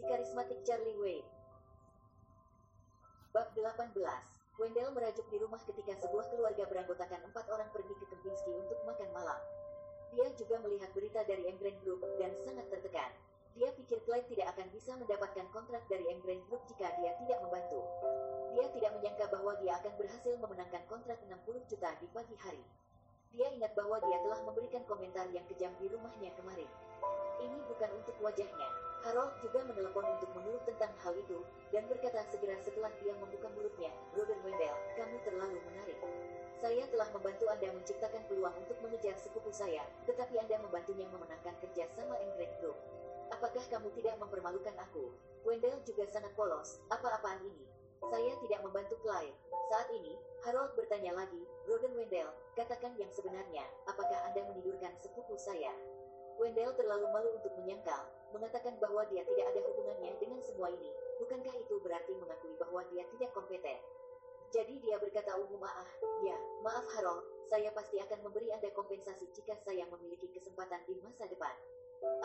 si karismatik Charlie Wade. Bab 18 Wendell merajuk di rumah ketika sebuah keluarga beranggotakan empat orang pergi ke Kempinski untuk makan malam. Dia juga melihat berita dari Embrain Group dan sangat tertekan. Dia pikir Clyde tidak akan bisa mendapatkan kontrak dari Embrain Group jika dia tidak membantu. Dia tidak menyangka bahwa dia akan berhasil memenangkan kontrak 60 juta di pagi hari. Dia ingat bahwa dia telah memberikan komentar yang kejam di rumahnya kemarin. Ini bukan untuk wajahnya. Harold juga menelepon untuk mengeluh tentang hal itu, dan berkata segera setelah dia membuka mulutnya, Brother Wendell, kamu terlalu menarik. Saya telah membantu Anda menciptakan peluang untuk mengejar sepupu saya, tetapi Anda membantunya memenangkan kerja sama England Group. Apakah kamu tidak mempermalukan aku? Wendell juga sangat polos, apa-apaan ini? Saya tidak membantu Clyde. Saat ini, Harold bertanya lagi, Brother Wendell, katakan yang sebenarnya, apakah Anda menidurkan sepupu saya? Wendell terlalu malu untuk menyangkal, mengatakan bahwa dia tidak ada hubungannya dengan semua ini. Bukankah itu berarti mengakui bahwa dia tidak kompeten? Jadi dia berkata umum maaf, ya, maaf Harold, saya pasti akan memberi Anda kompensasi jika saya memiliki kesempatan di masa depan.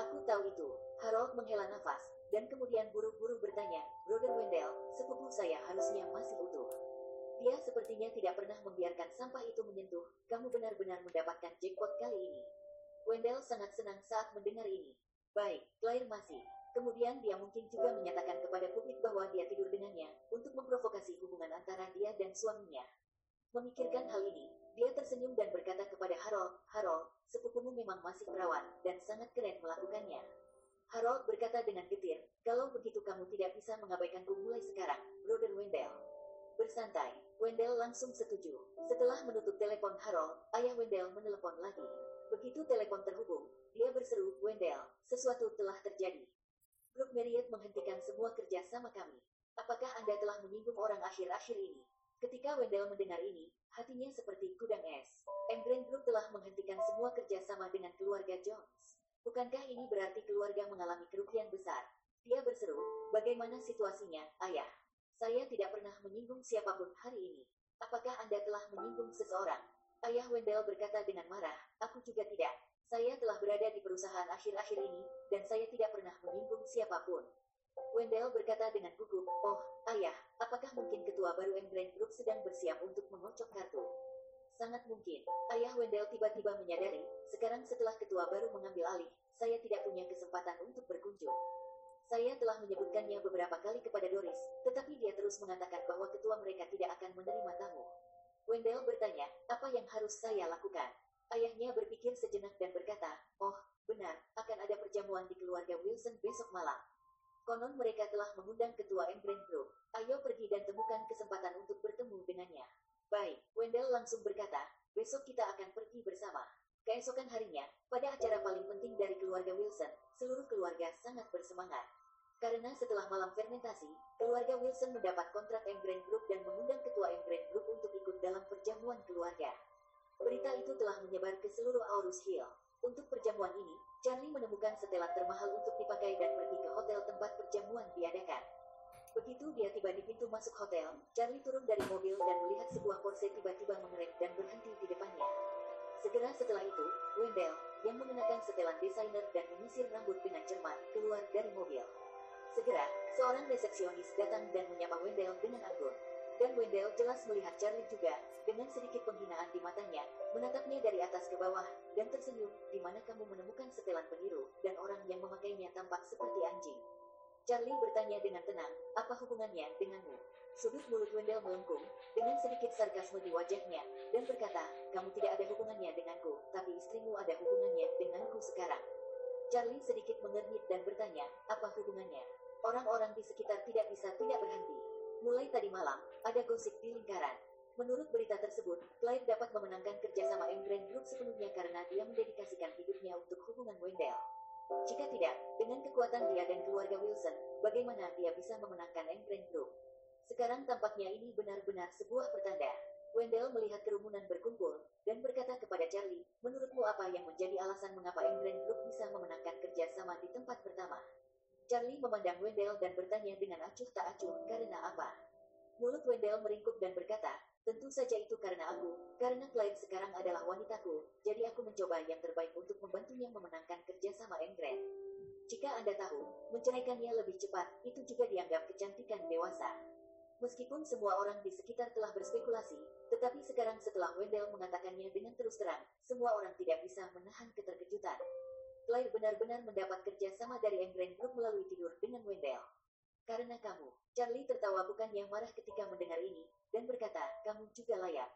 Aku tahu itu. Harold menghela nafas, dan kemudian buru-buru bertanya, Brother Wendell, sepupu saya harusnya masih utuh. Dia sepertinya tidak pernah membiarkan sampah itu menyentuh, kamu benar-benar mendapatkan jackpot kali ini. Wendell sangat senang saat mendengar ini. Baik, Claire masih. Kemudian dia mungkin juga menyatakan kepada publik bahwa dia tidur dengannya, untuk memprovokasi hubungan antara dia dan suaminya. Memikirkan hal ini, dia tersenyum dan berkata kepada Harold, Harold, sepupumu memang masih perawan, dan sangat keren melakukannya. Harold berkata dengan getir, kalau begitu kamu tidak bisa mengabaikanku mulai sekarang, Brother Wendell. Bersantai, Wendell langsung setuju. Setelah menutup telepon Harold, ayah Wendell menelepon lagi. Begitu telepon terhubung, dia berseru, Wendell, sesuatu telah terjadi. Brooke Marriott menghentikan semua kerja sama kami. Apakah Anda telah menyinggung orang akhir-akhir ini? Ketika Wendell mendengar ini, hatinya seperti kudang es. Embrain Group telah menghentikan semua kerjasama dengan keluarga Jones. Bukankah ini berarti keluarga mengalami kerugian besar? Dia berseru, bagaimana situasinya, ayah? Saya tidak pernah menyinggung siapa pun hari ini. Apakah Anda telah menyinggung seseorang? Ayah Wendell berkata dengan marah, aku juga tidak. Saya telah berada di perusahaan akhir-akhir ini, dan saya tidak pernah menyinggung siapa pun. Wendell berkata dengan gugup, Oh, ayah, apakah mungkin ketua baru Embrain Group sedang bersiap untuk mengocok kartu? Sangat mungkin. Ayah Wendell tiba-tiba menyadari, sekarang setelah ketua baru mengambil alih, saya tidak punya kesempatan untuk berkunjung. Saya telah menyebutkannya beberapa kali kepada Doris, tetapi dia terus mengatakan bahwa ketua mereka tidak akan menerima tamu. Wendell bertanya, apa yang harus saya lakukan? Ayahnya berpikir sejenak dan berkata, oh, benar, akan ada perjamuan di keluarga Wilson besok malam. Konon mereka telah mengundang ketua Embrain Group. Ayo pergi dan temukan kesempatan untuk bertemu dengannya. Baik, Wendell langsung berkata, besok kita akan pergi bersama. Keesokan harinya, pada acara paling penting dari keluarga Wilson, seluruh keluarga sangat bersemangat. Karena setelah malam fermentasi, keluarga Wilson mendapat kontrak Embrain Group dan mengundang ketua Embrain Group untuk ikut dalam perjamuan keluarga. Berita itu telah menyebar ke seluruh Aurus Hill. Untuk perjamuan ini, Charlie menemukan setelan termahal untuk dipakai dan pergi ke hotel tempat perjamuan diadakan. Begitu dia tiba di pintu masuk hotel, Charlie turun dari mobil dan melihat sebuah Porsche tiba-tiba mengerem dan berhenti di depannya. Segera setelah itu, Wendell, yang mengenakan setelan desainer dan menyisir rambut dengan cermat, keluar dari mobil. Segera, seorang resepsionis datang dan menyapa Wendell dengan anggun. Dan Wendell jelas melihat Charlie juga, dengan sedikit penghinaan di matanya, menatapnya dari atas ke bawah, dan tersenyum, di mana kamu menemukan setelan peniru, dan orang yang memakainya tampak seperti anjing. Charlie bertanya dengan tenang, apa hubungannya denganmu? Sudut mulut Wendell melengkung, dengan sedikit sarkasme di wajahnya, dan berkata, kamu tidak ada hubungannya denganku, tapi istrimu ada hubungannya denganku sekarang. Charlie sedikit mengernyit dan bertanya, apa hubungannya? Orang-orang di sekitar tidak bisa tidak berhenti. Mulai tadi malam, ada gosip di lingkaran. Menurut berita tersebut, Clyde dapat memenangkan kerjasama Embrain Group sepenuhnya karena dia mendedikasikan hidupnya untuk hubungan Wendell. Jika tidak, dengan kekuatan dia dan keluarga Wilson, bagaimana dia bisa memenangkan Embrain Group? Sekarang tampaknya ini benar-benar sebuah pertanda. Wendell melihat kerumunan berkumpul, dan berkata kepada Charlie, menurutmu apa yang menjadi alasan mengapa Embrain Group bisa memenangkan kerjasama di tempat pertama? Charlie memandang Wendell dan bertanya dengan acuh tak acuh, karena apa? Mulut Wendell meringkuk dan berkata, tentu saja itu karena aku, karena Clyde sekarang adalah wanitaku, jadi aku mencoba yang terbaik untuk membantunya memenangkan kerjasama Engren. Jika Anda tahu, menceraikannya lebih cepat, itu juga dianggap kecantikan dewasa. Meskipun semua orang di sekitar telah berspekulasi, tetapi sekarang setelah Wendell mengatakannya dengan terus terang, semua orang tidak bisa menahan keterkejutan. Claire benar-benar mendapat kerja sama dari Engren Group melalui tidur dengan Wendell. Karena kamu, Charlie tertawa bukan yang marah ketika mendengar ini, dan berkata, kamu juga layak.